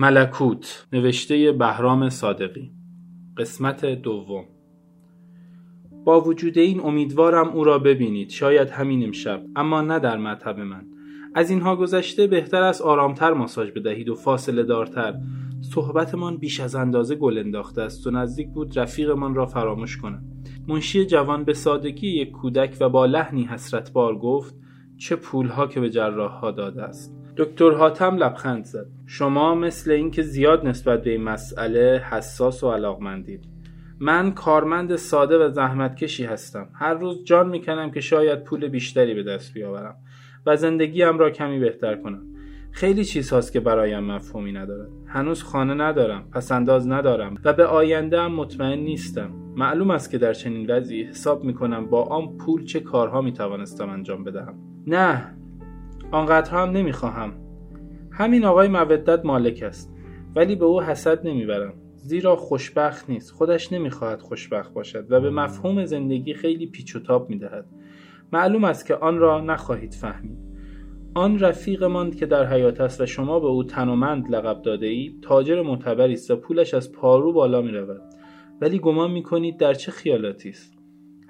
ملکوت نوشته بهرام صادقی قسمت دوم. با وجود این امیدوارم او را ببینید شاید همین امشب اما نه در مطب من. از اینها گذشته بهتر است آرامتر ماساژ بدهید و فاصله دارتر. صحبتمان بیش از اندازه گل انداخته است و نزدیک بود رفیقمان را فراموش کنم. منشی جوان به سادگی یک کودک و با لحنی حسرتبار گفت چه پولها که به جراحها داده است. دکتر حاتم لبخند زد. شما مثل اینکه زیاد نسبت به این مسئله حساس و علاقمندید. من کارمند ساده و زحمتکشی هستم. هر روز جان می‌کنم که شاید پول بیشتری به دست بیاورم و زندگیم را کمی بهتر کنم. خیلی چیزهاست که برایم مفهومی ندارد. هنوز خانه ندارم پسنداز ندارم و به آینده هم مطمئن نیستم. معلوم است که در چنین وضعی حساب می‌کنم با آن پول چه کارها می‌توانستم انجام بدهم. نه آنقدر هم نمی‌خواهم. همین آقای مودت مالک است ولی به او حسد نمی‌برم. زیرا خوشبخت نیست. خودش نمی‌خواهد خوشبخت باشد و به مفهوم زندگی خیلی پیچ و تاب می‌دهد. معلوم است که آن را نخواهید فهمید. آن رفیقمان که در حیات است و شما به او تنومند لقب داده ای تاجر معتبری است و پولش از پارو بالا می رود ولی گمان می کنید در چه خیالاتی است؟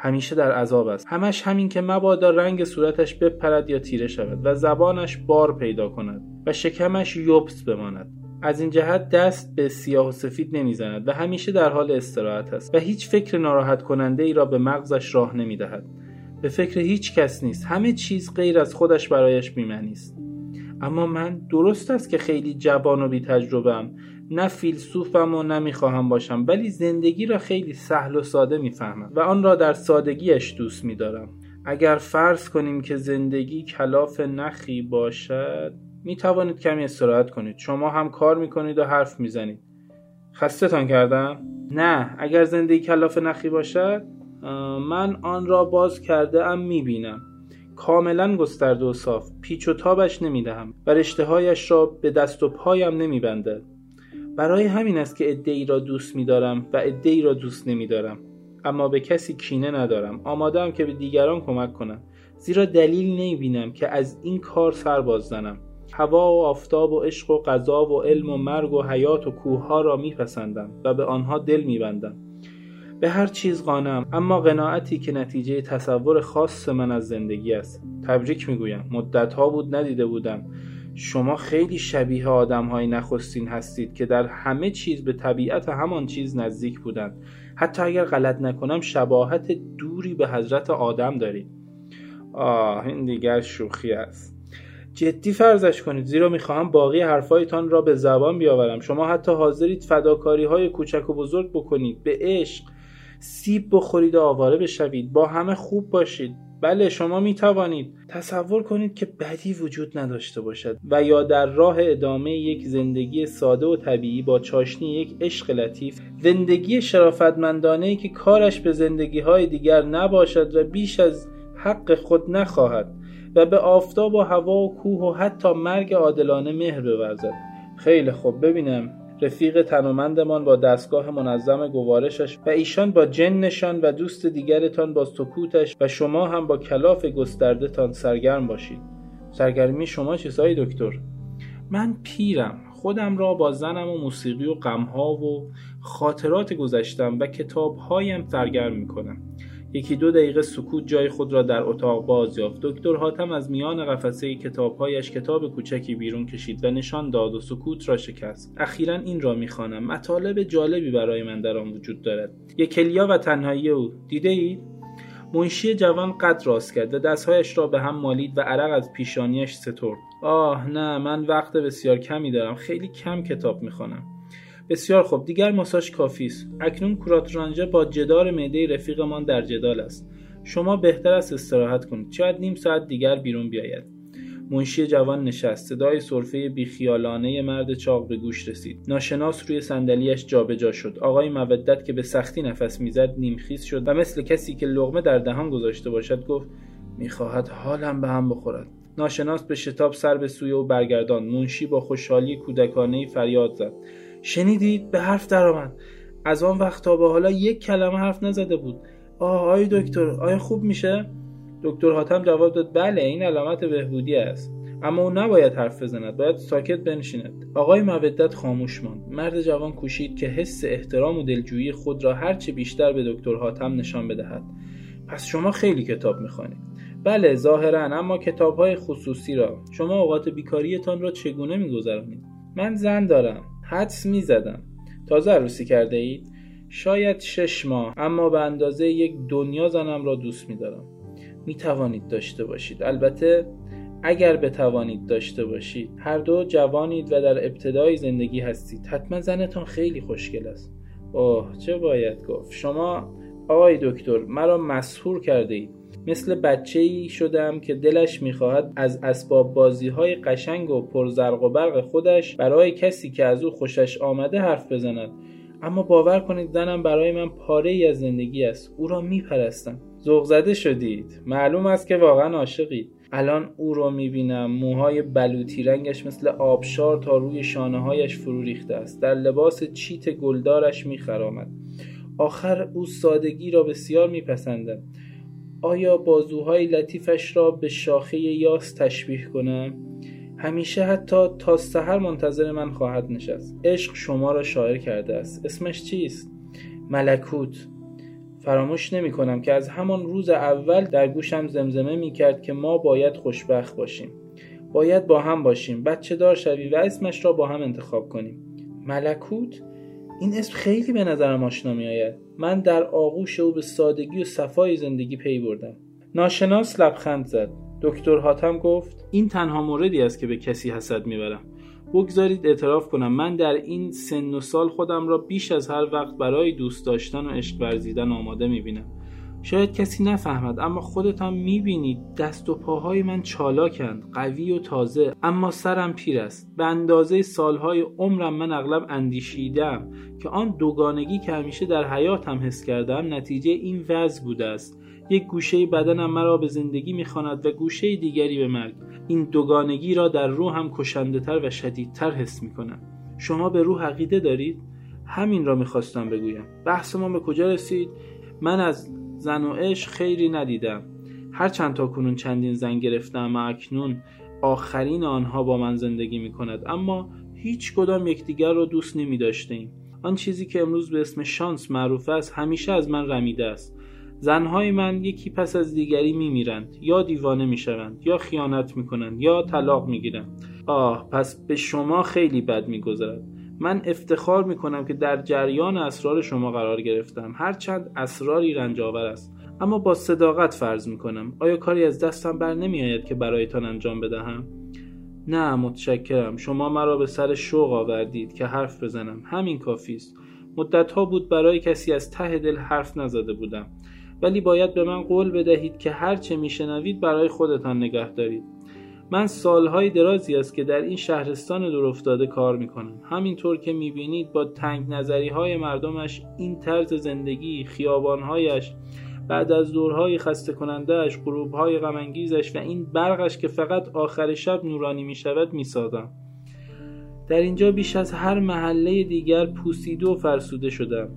همیشه در عذاب است. همش همین که مبادا رنگ صورتش بپرد یا تیره شود و زبانش بار پیدا کند و شکمش یوبس بماند. از این جهت دست به سیاه و سفید نمی‌زند و همیشه در حال استراحت است و هیچ فکر ناراحت کننده ای را به مغزش راه نمی‌دهد. به فکر هیچ کس نیست. همه چیز غیر از خودش برایش بیمنی است. اما من درست است که خیلی جوان و بی تجربم نه فیلسوفم و نمی‌خواهم باشم ولی زندگی را خیلی سهل و ساده می‌فهمم و آن را در سادگیش دوست میدارم. اگر فرض کنیم که زندگی کلاف نخی باشد می توانید کمی استراحت کنید. شما هم کار می کنید و حرف می‌زنید. خستتان کردم؟ نه. اگر زندگی کلاف نخی باشد من آن را باز کرده ام می بینم کاملا گسترده و صاف. پیچ و تابش نمی دهم و رشته هایش را به دست و پایم نمی بندد برای همین است که ادعی را دوست می دارم و ادعی را دوست نمی دارم اما به کسی کینه ندارم. آماده که به دیگران کمک کنم. زیرا دلیل نمی بینم که از این کار سر باز زنم. هوا و آفتاب و عشق و قضا و علم و مرگ و حیات و کوه را میپسندم و به آنها دل میبندم. به هر چیز قانم. اما قناعتی که نتیجه تصور خاص من از زندگی است. تبریک می‌گویم. مدتها بود ندیده بودم. شما خیلی شبیه آدم های نخستین هستید که در همه چیز به طبیعت همان چیز نزدیک بودند. حتی اگر غلط نکنم شباهت دوری به حضرت آدم دارید آه این دیگر شوخی است. جدی فرضش کنید زیرا می‌خواهم باقی حرفایتان را به زبان بیاورم. شما حتی حاضرید فداکاری های کوچک و بزرگ بکنید. به عشق سیب بخورید و آواره بشوید. با همه خوب باشید. بله شما می توانید تصور کنید که بدی وجود نداشته باشد و یا در راه ادامه یک زندگی ساده و طبیعی با چاشنی یک عشق لطیف زندگی شرافتمندانه ای که کارش به زندگی های دیگر نباشد و بیش از حق خود نخواهد و به آفتاب و هوا و کوه و حتی مرگ عادلانه مهر بورزد. خیلی خوب ببینم. رفیق تنومندمان با دستگاه منظم گوارشش و ایشان با جنشان و دوست دیگرتان با سکوتش و شما هم با کلاف گستردهتان سرگرم باشید. سرگرمی شما چیزهایی دکتر؟ من پیرم. خودم را با زنم و موسیقی و غمها و خاطرات گذشتم و کتابهایم سرگرم می‌کنم. یکی دو دقیقه سکوت جای خود را در اتاق باز یافت. دکتر حاتم از میان قفسه کتابهایش کتاب کوچکی بیرون کشید و نشان داد و سکوت را شکست. اخیرا این را می‌خوانم. مطالب جالبی برای من در آن وجود دارد. یکلیا و تنهایی او. دیده ای؟ منشی جوان قد راست کرد و دستهایش را به هم مالید و عرق از پیشانیش سترد. آه نه من وقت بسیار کمی دارم. خیلی کم کتاب می‌خوانم. بسیار خوب. دیگر ماساژ کافی است. اکنون رانجه با جدار معده رفیقمان در جدال است. شما بهتر است استراحت کنید. شاید نیم ساعت دیگر بیرون بیاید. منشی جوان نشست. صدای سرفه بیخیالانه مرد چاق به گوش رسید. ناشناس روی صندلیاش جابجا شد. آقای مودت که به سختی نفس می‌زد نیمخیز شد و مثل کسی که لغمه در دهان گذاشته باشد گفت می‌خواهد حالم به هم بخورد. ناشناس به شتاب سر به سوی او برگردان منشی با خوشحالی کودکانه فریاد زد. شنیدید؟ به حرف درآمد از آن وقت تا به حالا یک کلمه حرف نزده بود. آه آی دکتر آیا خوب میشه؟ دکتر حاتم جواب داد بله این علامت بهبودی است. اما او نباید حرف بزند باید ساکت بنشیند. آقای مودت خاموش ماند. مرد جوان کوشید که حس احترام و دلجویی خود را هرچه بیشتر به دکتر حاتم نشان بدهد. پس شما خیلی کتاب می‌خوانید. بله ظاهرا اما کتاب های خصوصی را. شما اوقات بیکاریتان را چگونه میگذرانید؟ من زن دارم. حدس می‌زدم. تازه عروسی کرده اید شاید شش ماه اما به اندازه یک دنیا زنم را دوست میدارم. می توانید داشته باشید. البته اگر بتوانید داشته باشید هر دو جوانید و در ابتدای زندگی هستید. حتما زنتان خیلی خوشگل است. اوه چه باید گفت. شما آقای دکتر مرا مسحور کرده اید. مثل بچه ای شدم که دلش می‌خواهد از اسباب بازی های قشنگ و پرزرق و برق خودش برای کسی که از او خوشش آمده حرف بزند. اما باور کنید زنم برای من پاره ای از زندگی است. او را میپرستم. ذوق زده شدید. معلوم است که واقعا عاشقید الان او را می‌بینم. موهای بلوطی رنگش مثل آبشار تا روی شانه هایش فرو ریخته است. در لباس چیت گلدارش میخرامد. آخر او سادگی را بسیار میپسندد آیا بازوهای لطیفش را به شاخه یاس تشبیه کنم همیشه حتی تا سحر منتظر من خواهد نشست. عشق شما را شاعر کرده است. اسمش چیست؟ ملکوت. فراموش نمی کنم که از همان روز اول در گوشم زمزمه می کرد که ما باید خوشبخت باشیم. باید با هم باشیم. بچه دار شوی و اسمش را با هم انتخاب کنیم. ملکوت؟ این اسم خیلی به نظرم آشنا می من در آغوش او به سادگی و صفای زندگی پی بردم. ناشناس لبخند زد. دکتر حاتم گفت این تنها موردی است که به کسی حسد می‌برم. بگذارید اعتراف کنم. من در این سن و سال خودم را بیش از هر وقت برای دوست داشتن و عشق ورزیدن آماده می‌بینم. شاید کسی نفهمد اما خودت هم می‌بینید دست و پاهای من چالاکند قوی و تازه اما سرم پیر است. به اندازه سالهای عمرم من اغلب اندیشیدم که آن دوگانگی که همیشه در حیاتم حس کردم نتیجه این وضع بوده است. یک گوشه بدنم مرا به زندگی می‌خواند و گوشه دیگری به مرگ. این دوگانگی را در روحم کشنده تر و شدیدتر حس می‌کنم. شما به روح عقیده دارید؟ همین را می‌خواستم بگویم. بحث ما به کجا رسید؟ من از زن و عشق خیری ندیدم. هر چند تا کنون چندین زن گرفتم و اکنون آخرین آنها با من زندگی می کند اما هیچ کدام یکدیگر را دوست نمی داشتیم آن چیزی که امروز به اسم شانس معروف است همیشه از من رمیده است. زنهای من یکی پس از دیگری می میرند یا دیوانه می شوند یا خیانت می کنند یا طلاق می گیرند آه پس به شما خیلی بد می گذرد من افتخار می کنم که در جریان اسرار شما قرار گرفتم. هرچند اسراری رنجاور است. اما با صداقت فرض می کنم آیا کاری از دستم بر نمی آید که برایتان انجام بدهم؟ نه متشکرم. شما مرا به سر شوق آوردید که حرف بزنم. همین کافی است. مدتها بود برای کسی از ته دل حرف نزده بودم. ولی باید به من قول بدهید که هر چه میشنوید برای خودتان نگه دارید من سالهای درازی است که در این شهرستان دورافتاده کار می‌کنم. همینطور که می‌بینید با تنگ نظری های مردمش این طرز زندگی خیابانهایش بعد از دورهای خسته کنندهش غروبهای غمانگیزش و این برقش که فقط آخر شب نورانی می‌شود می‌سازم. در اینجا بیش از هر محله دیگر پوسیده و فرسوده شدم.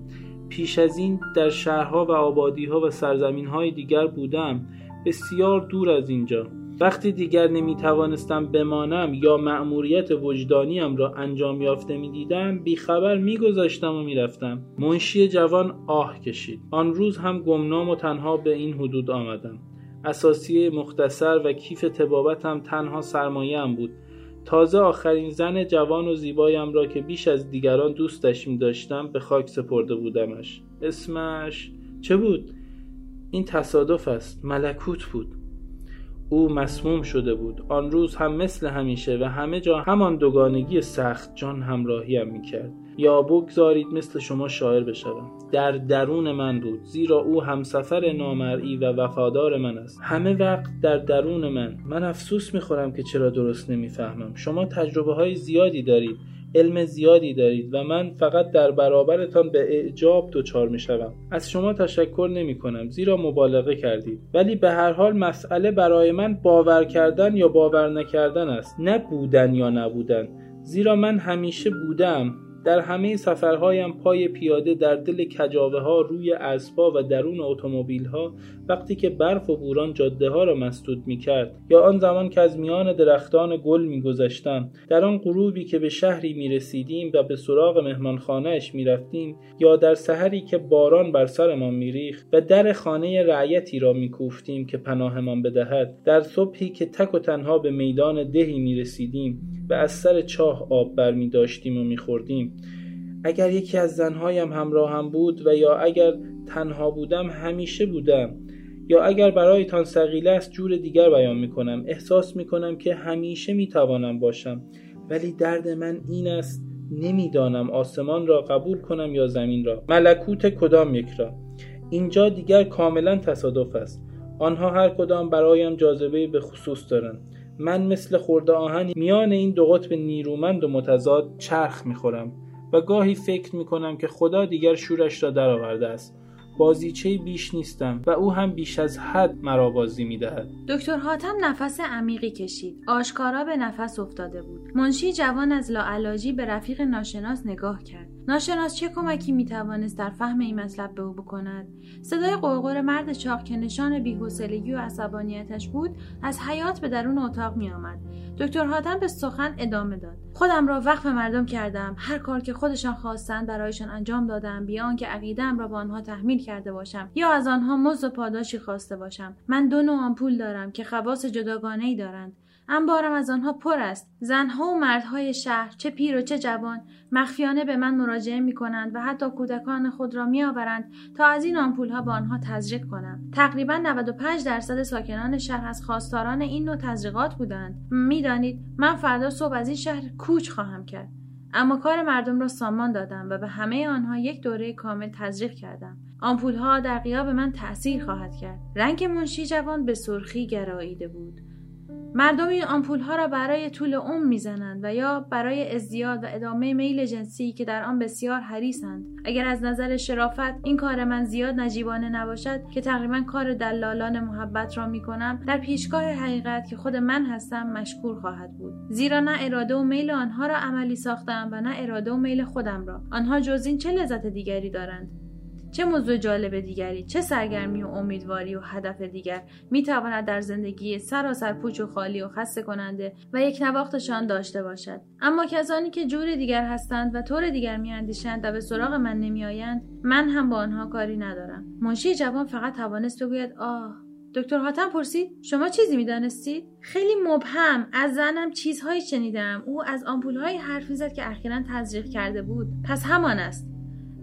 پیش از این در شهرها و آبادیها و سرزمینهای دیگر بودم. بسیار دور از اینجا. وقتی دیگر نمی توانستم بمانم یا مأموریت وجدانیم را انجام یافته می دیدم بیخبر می گذاشتم و می رفتم منشی جوان آه کشید. آن روز هم گمنام و تنها به این حدود آمدم. اساسی مختصر و کیف تبابتم تنها سرمایه بود. تازه آخرین زن جوان و زیبایم را که بیش از دیگران دوستش می داشتم به خاک سپرده بودمش. اسمش چه بود؟ این تصادف است. ملکوت بود. او مسموم شده بود. آن روز هم مثل همیشه و همه جا همان دوگانگی سخت جان همراهیم می کرد یا بگذارید مثل شما شاعر بشوم. در درون من بود زیرا او همسفر نامرئی و وفادار من است. همه وقت در درون من. من افسوس می‌خورم که چرا درست نمی‌فهمم. شما تجربه های زیادی دارید علم زیادی دارید و من فقط در برابرتان به اعجاب دچار می شوم. از شما تشکر نمی کنم زیرا مبالغه کردید. ولی به هر حال مسئله برای من باور کردن یا باور نکردن است. نه بودن یا نبودن. زیرا من همیشه بودم. در همه سفرهایم پای پیاده در دل کجاوه ها روی اسبا و درون اتومبیل ها وقتی که برف و بوران جاده ها را مسدود می کرد یا آن زمان که از میان درختان گل می گذشتم در آن غروبی که به شهری می رسیدیم و به سراغ مهمانخانهاش می رفتیم یا در سحری که باران بر سرمان می ریخت و در خانه رعیتی را می کوفتیم که پناهمان بدهد در صبحی که تک و تنها به میدان دهی می رسیدیم و از سر چاه آب بر می داشتیم و می خوردیم اگر یکی از زنهایم همراهم بود و یا اگر تنها بودم همیشه بودم. یا اگر برایتان سقیله است جور دیگر بیان می کنم احساس می کنم که همیشه می توانم باشم. ولی درد من این است نمی‌دانم آسمان را قبول کنم یا زمین را. ملکوت کدام یک را؟ اینجا دیگر کاملا تصادف است. آنها هر کدام برایم جاذبه به خصوص دارند. من مثل خورده آهنی میان این دو قطب نیرومند و متضاد چرخ می‌خورم و گاهی فکر می‌کنم که خدا دیگر شورش را درآورده است. بازیچه بیش نیستم و او هم بیش از حد مرا بازی می‌دهد. دکتر حاتم نفس عمیقی کشید. آشکارا به نفس افتاده بود. منشی جوان از لاعلاجی به رفیق ناشناس نگاه کرد. ناشناس چه کمکی می‌توانست در فهم این مطلب به او بکند؟ صدای قرقر مرد چاق که نشان بیحوصلگی و عصبانیتش بود از حیات به درون اتاق میآمد. دکتر حاتم به سخن ادامه داد. خودم را وقف مردم کردم. هر کار که خودشان خواستند برایشان انجام دادم بیا آنکه عقیدهام را به آنها تحمیل کرده باشم یا از آنها مزد و پاداشی خواسته باشم. من دو نوع آمپول دارم که خواص جداگانه ای دارند. انبارم از آنها پر است. زنها و مردهای شهر چه پیر و چه جوان مخفیانه به من مراجعه می کنند و حتی کودکان خود را می آورند تا از این آمپول ها به آنها تزریق کنم. تقریبا 95 درصد ساکنان شهر از خواستاران این نوع تزریقات بودند. می‌دانید من فردا صبح از این شهر کوچ خواهم کرد. اما کار مردم را سامان دادم و به همه آنها یک دوره کامل تزریق کردم. آمپول ها در قیاب من تأثیر خواهد کرد. رنگ منشی جوان به سرخی گراییده بود. مردم این آمپول ها را برای طول عمر می‌زنند و یا برای ازدیاد و ادامه میل جنسی که در آن بسیار حریصند. اگر از نظر شرافت این کار من زیاد نجیبانه نباشد که تقریبا کار دلالان محبت را می کنم در پیشگاه حقیقت که خود من هستم مشکور خواهد بود. زیرا نه اراده و میل آنها را عملی ساختم و نه اراده و میل خودم را. آنها جز این چه لذت دیگری دارند؟ چه موضوع جالب دیگری چه سرگرمی و امیدواری و هدف دیگر می‌تواند در زندگی سراسر پوچ و خالی و خسته کننده و یک نواختشان داشته باشد. اما کسانی که جور دیگر هستند و طور دیگر میاندیشند و به سراغ من نمیآیند من هم با آنها کاری ندارم. منشی جوان فقط توانست بگوید آه دکتر حاتم پرسید شما چیزی می‌دانستید؟ خیلی مبهم از زنم چیزهایی شنیدم. او از آمپولهایی حرف می‌زد که اخیرا تزریق کرده بود. پس همان است.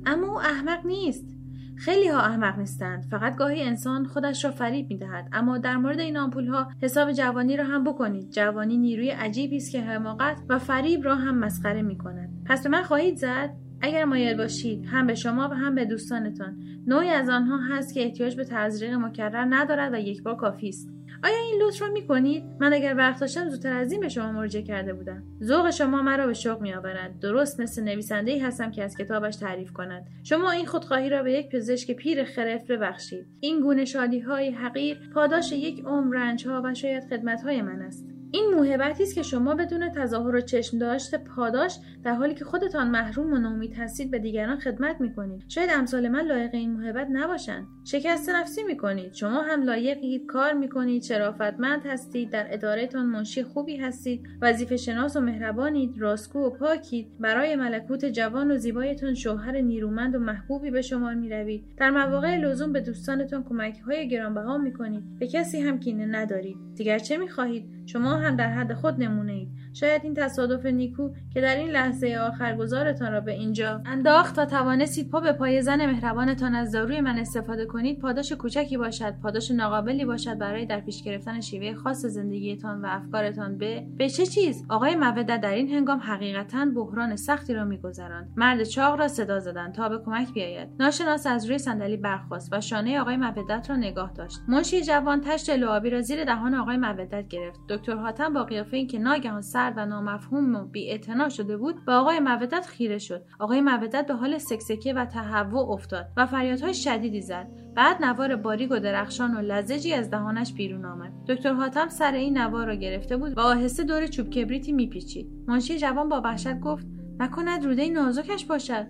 اما او احمق نیست. خیلی ها احمق نیستند. فقط گاهی انسان خودش را فریب می دهد اما در مورد این آمپول ها حساب جوانی را هم بکنید. جوانی نیروی عجیبی است که حماقت و فریب را هم مسخره می کند پس به من خواهید زد؟ اگر مایل باشید هم به شما و هم به دوستانتان. نوعی از آنها هست که احتیاج به تزریق مکرر ندارد و یک بار کافی است. آیا این لطف را می‌کنید؟ من اگر وقت داشتم زودتر از این به شما مراجعه کرده بودم. ذوق شما مرا به شوق میآورد. درست مثل نویسنده ای هستم که از کتابش تعریف کند. شما این خودخواهی را به یک پزشک پیر خرف ببخشید. این گونه شادی های حقیر پاداش یک عمر رنج ها و شاید خدمت های من است. این موهبتی است که شما بدون تظاهر و چشم داشته پاداش در حالی که خودتان محروم و نومید هستید به دیگران خدمت می‌کنید. شاید امثال من لایق این موهبت نباشند. شکست نفسی می‌کنید. شما هم لایقید کار می‌کنید شرافتمند هستید در ادارهتان منشی خوبی هستید وظیفه شناس و مهربانید راستگو و پاکید. برای ملکوت جوان و زیبایتان شوهر نیرومند و محبوبی به شمار می‌روید. در مواقع لزوم به دوستانتان کمک های گرانبها می‌کنید. به کسی هم کینه ندارید. دیگر چه می‌خواهید؟ شما هم در حد خود نمونه اید. شاید این تصادف نیکو که در این لحظه آخر گذارتان را به اینجا انداخت تا توانستید پا به پای زن مهربانتان از داروی من استفاده کنید پاداش کوچکی باشد پاداش ناقابلی باشد برای در پیش گرفتن شیوه خاص زندگیتان و افکارتان. به به چه چیز؟ آقای مودت در این هنگام حقیقتا بحران سختی را میگذراند. مرد چاق را صدا زدند تا به کمک بیاید. ناشناس از روی صندلی برخاست و شانه آقای مودت را نگاه داشت. منشی جوان تشت لعابی را زیر دهان آقای مودت گرفت. دکتر حاتم با قیافه اینکه ناگهان سرد و نامفهوم و بیاعتنا شده بود به آقای مودت خیره شد. آقای مودت به حال سکسکه و تهوع افتاد و فریادهای شدیدی زد. بعد نوار باریک و درخشان و لزجی از دهانش بیرون آمد. دکتر حاتم سر این نوار را گرفته بود و آهسته دور چوب کبریتی میپیچید. منشی جوان با وحشت گفت نکند روده نازکش باشد.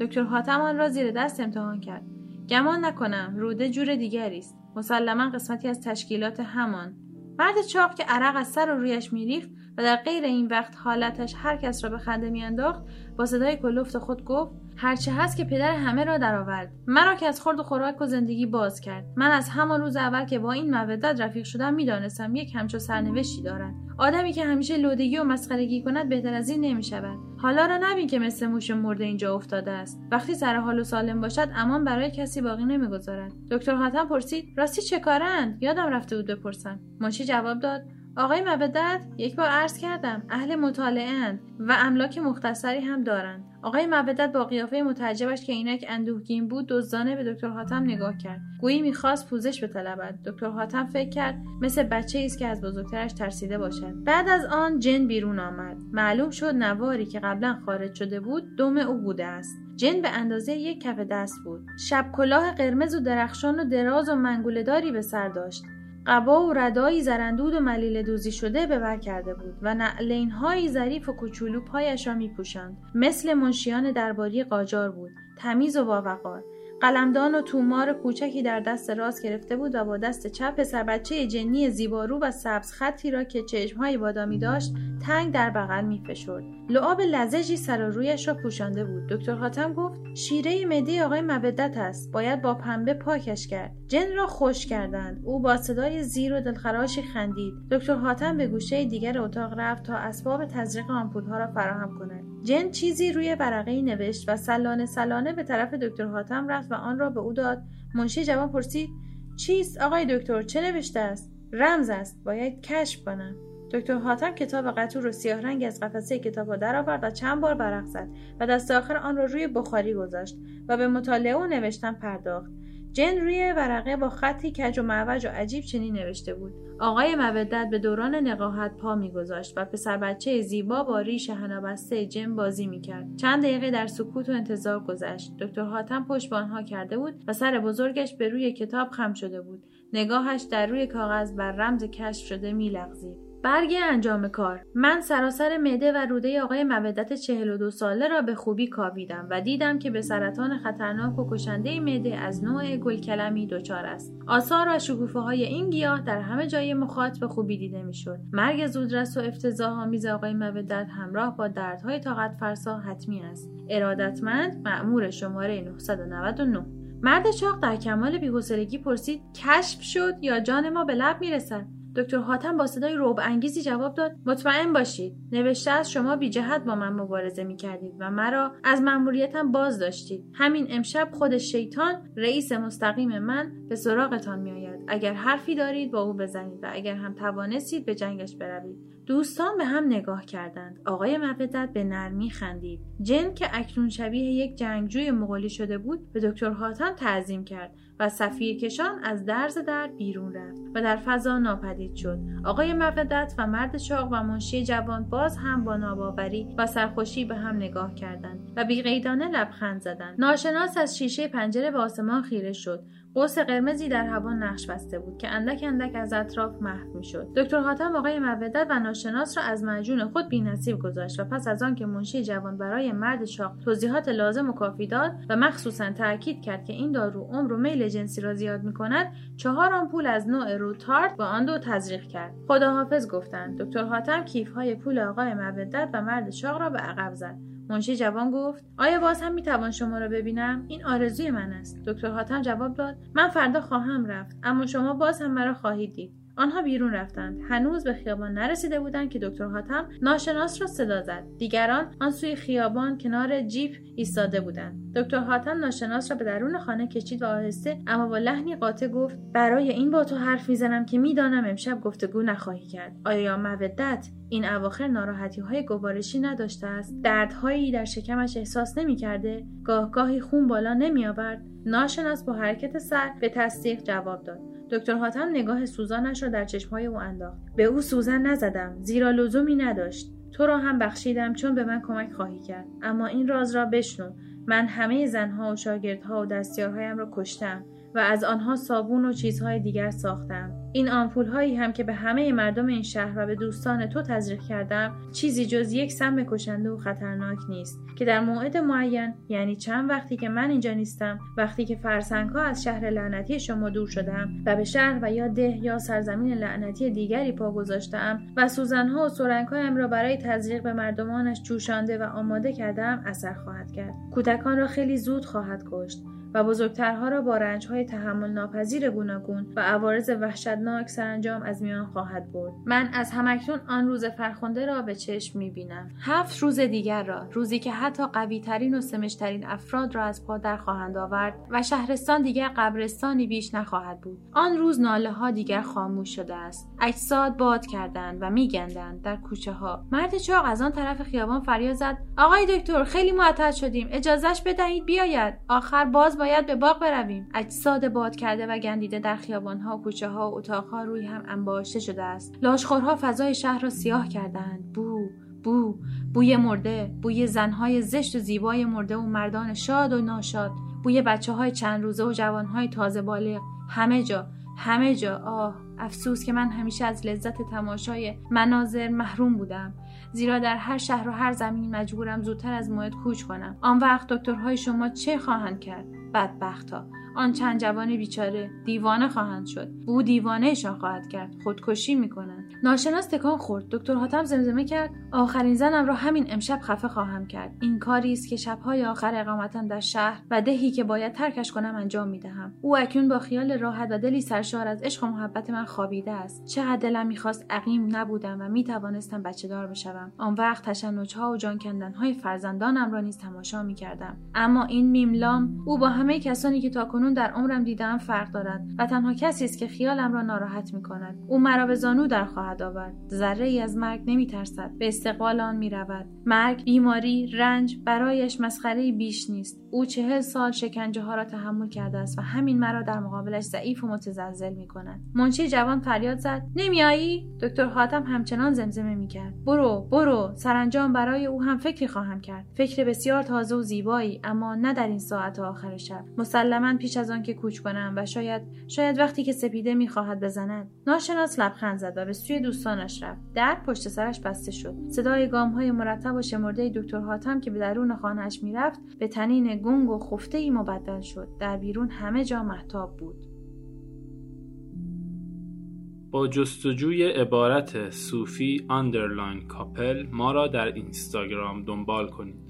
دکتر حاتم آن را زیر دست امتحان کرد. گمان نکنم روده جور دیگری است. مسلما قسمتی از تشکیلات همان. مرد چاق که عرق از سر و رویش میریخت و در غیر این وقت حالتش هر کس را به خنده میانداخت با صدای کلفت خود گفت هرچه هست که پدر همه را درآورد. مرا که از خورد و خوراک و زندگی باز کرد. من از همان روز اول که با این مودت رفیق شدم می‌دانستم یک همچو سرنوشتی دارد. آدمی که همیشه لودگی و مسخرگی کند بهتر از این نمی‌شود. حالا را نبین که مثل موش مرده اینجا افتاده است. وقتی سر حال و سالم باشد امان برای کسی باقی نمی‌گذارد. دکتر حاتم پرسید راستی چه کارند؟ یادم رفته بود بپرسم. منشی جواب داد آقای مودت یک بار عرض کردم اهل مطالعه و املاک مختصری هم دارند. آقای مودت با قیافه متعجبش که اینک اندوهگین بود دزدانه به دکتر حاتم نگاه کرد. گویی می‌خواست پوزش بطلبد. دکتر حاتم فکر کرد مثل بچه است که از بزرگترش ترسیده باشد. بعد از آن جن بیرون آمد. معلوم شد نواری که قبلا خارج شده بود دم او بوده است. جن به اندازه یک کف دست بود. شب کلاه قرمز و درخشان و دراز و منگولهداری به سر داشت. قبا و ردایی زرندود و ملیل دوزی شده به بر کرده بود و نعلین های ظریف و کوچولو پایش را می مثل منشیان درباری قاجار بود. تمیز و باوقار قلمدان و تومار کوچکی در دست راست گرفته بود و با دست چپ پسر بچه جنی زیبارو و سبز خطی را که چشمهای بادامی داشت تنگ در بغل می فشرد. لعاب لزجی سر و رویش را پوشانده بود. دکتر حاتم گفت شیره مده آقای مودت است. باید با پنبه پاکش کرد. جن را خوش کردند. او با صدای زیر و دلخراشی خندید. دکتر حاتم به گوشه دیگر اتاق رفت تا اسباب تزریق آمپولها را فراهم کند. جن چیزی روی ورقه نوشت و سلانه سلانه به طرف دکتر حاتم رفت و آن را به او داد. منشی جوان پرسید چیست آقای دکتر؟ چه نوشته است؟ رمز است. باید کشف کنم. دکتر حاتم کتاب قطور و سیاه رنگ از قفسه کتاب را درآورد و چند بار برق زد و دست آخر آن را روی بخاری گذاشت و به مطالعه و نوشتن پرداخت. جن روی ورقه با خطی کج و معوج و عجیب چنین نوشته بود. آقای مودت به دوران نقاهت پا میگذاشت و پسر بچه زیبا با ریش هنابسته جن بازی می‌کرد. چند دقیقه در سکوت و انتظار گذشت. دکتر حاتم پشت به آنها کرده بود و سر بزرگش به روی کتاب خم شده بود. نگاهش در روی کاغذ بر رمز کشف شده میلغزید. برگ انجام کار. من سراسر معده و روده آقای مودت 42 ساله را به خوبی کاویدم و دیدم که به سرطان خطرناک و کشنده معده از نوع گلکلمی دچار است. آثار و شکوفه های این گیاه در همه جای مخاط به خوبی دیده می‌شد. مرگ زودرس و افتضاح آمیز آقای مودت همراه با دردهای طاقت فرسا حتمی است. ارادتمند مأمور شماره 999 مرد چاق در کمال بی‌حوصلگی پرسید کشف شد یا جان ما به لب می‌رسد؟ دکتر حاتم با صدای روب انگیزی جواب داد مطمئن باشید نوشته از شما بی جهت با من مبارزه می کردید و مرا از مأموریتم باز داشتید همین امشب خود شیطان رئیس مستقیم من به سراغتان می آید اگر حرفی دارید با او بزنید و اگر هم توانستید به جنگش بروید. دوستان به هم نگاه کردند. آقای مودت به نرمی خندید. جن که اکنون شبیه یک جنگجوی مغولی شده بود به دکتر حاتم تعظیم کرد. و کشان از درز در بیرون رفت و در فضا ناپدید شد. آقای مودت و مرد چاق و منشی جوان باز هم با ناباوری و سرخوشی به هم نگاه کردند و بیقیدانه لبخند زدند. ناشناس از شیشه پنجره به آسمان خیره شد. قوس قرمزی در هوا نقش بسته بود که اندک اندک از اطراف محو می‌شد. دکتر حاتم آقای مودت و ناشناس را از معجون خود بینصیب گذاشت و پس از آنکه منشی جوان برای مرد چاق توضیحات لازم و کافی داد و مخصوصا تاکید کرد که این دارو عمر و میل جنسی را زیاد می کند چهار آمپول از نوع روتارد با آن دو تزریق کرد. خداحافظ گفتند دکتر حاتم کیفهای پول آقای مودت و مرد چاق را به عقب زد. منشی جوان گفت آیا باز هم می‌توان شما را ببینم؟ این آرزوی من است. دکتر حاتم جواب داد من فردا خواهم رفت اما شما باز هم مرا خواهید دید. آنها بیرون رفتند. هنوز به خیابان نرسیده بودند که دکتر حاتم ناشناس را صدا زد. دیگران آن سوی خیابان کنار جیپ ایستاده بودند. دکتر حاتم ناشناس را به درون خانه کشید و آهسته اما با لحنی قاطع گفت برای این با تو حرف می‌زنم که می‌دانم امشب گفتگو نخواهی کرد. آیا مودت این اواخر ناراحتی های گوارشی نداشته است؟ دردهایی در شکمش احساس نمی‌کرده؟ گاهگاهی خون بالا نمیآورد؟ ناشناس با حرکت سر به تصدیق جواب داد. دکتر حاتم نگاه سوزانش را در چشمهای او انداخت. به او سوزن نزدم زیرا لزومی نداشت. تو را هم بخشیدم چون به من کمک خواهی کرد. اما این راز را بشنو. من همه زنها و شاگردها و دستیارهایم را کشتم. و از آنها صابون و چیزهای دیگر ساختم. این آمپول هایی هم که به همه مردم این شهر و به دوستان تو تزریق کردم چیزی جز یک سم کشنده و خطرناک نیست که در موعد معین یعنی چند وقتی که من اینجا نیستم وقتی که فرسنگ ها از شهر لعنتی شما دور شدم و به شهر و یا ده یا سرزمین لعنتی دیگری پا گذاشتم و سوزنها و سرنگهایم را برای تزریق به مردمانش جوشانده و آماده کردم اثر خواهد کرد. کودکان را خیلی زود خواهد کشت. و بزرگترها را با رنجهای تحمل ناپذیر گوناگون و عوارض وحشتناک سرانجام از میان خواهد برد. من از همکنون آن روز فرخنده را به چشم می‌بینم. هفت روز دیگر را روزی که حتی قویترین و سمشترین افراد را از پادر خواهند آورد و شهرستان دیگر قبرستانی بیش نخواهد بود. آن روز ناله ها دیگر خاموش شده است. اجساد باد کردند و میگندند در کوچه ها مرد چاق از آن طرف خیابان فریاد زد. آقای دکتر خیلی معطل شدیم. اجازهش بدهید بیاید. آخر باز باید به باغ برویم. اجساد باد کرده و گندیده در خیابانها کوچه ها و اتاقها روی هم انباشته شده است. لاشخورها فضای شهر را سیاه کردند بو بو بوی مرده بوی زنهای زشت و زیبای مرده و مردان شاد و ناشاد بوی بچه های چند روزه و جوانهای تازه بالغ. همه جا همه جا. آه افسوس که من همیشه از لذت تماشای مناظر محروم بودم. زیرا در هر شهر و هر زمین مجبورم زودتر از موعد کوچ کنم. آن وقت دکترهای شما چه خواهند کرد؟ بدبختها. آن چند جوان بیچاره دیوانه خواهند شد. او دیوانهشان خواهد کرد. خودکشی می‌کنند. ناشناس تکان خورد. دکتر حاتم زمزمه کرد. آخرین زنم را همین امشب خفه خواهم کرد. این کاری است که شبهای آخر اقامتم در شهر و دهی که باید ترکش کنم انجام می‌دهم. او اکنون با خیال راحت و دلی سرشار از عشق و محبت من خوابیده است. چقدر دلم می‌خواست عقیم نبودم و می‌توانستم بچه دار بشوم. آن وقت تشنجها و جان های فرزندانم را نیز تماشا می‌کردم. اما این میملام او با همه کسانی که تاکنون در عمرم دیدم فرق دارد و تنها کسی است که خیالم را ناراحت می کند او مرا به زانو در خواهد آورد. ذره ای از مرگ نمی ترسد به استقبال آن می رود مرگ بیماری رنج برایش مسخره بیش نیست. او چهل سال شکنجه ها را تحمل کرده است و همین مرا در مقابلش ضعیف و متزلزل می کند منشی جوان فریاد زد. نمیایی دکتر حاتم همچنان زمزمه می کرد برو برو. سرانجام برای او هم فکری خواهم کرد. فکر بسیار تازه و زیبایی اما نه در این ساعت آخر شب. مسلما پیش از آن که کوچ کنم و شاید شاید وقتی که سپیده می‌خواهد بزند. ناشناس لبخند زد و به سوی دوستانش رفت. در پشت سرش بسته شد. صدای گام های مرتب و شمرده دکتر حاتم که به درون خانه‌اش می‌رفت به طنین گنگ و خفته ای مبدل شد. در بیرون همه جا مهتاب بود. با جستجوی عبارت صوفی underline couple ما را در اینستاگرام دنبال کنید.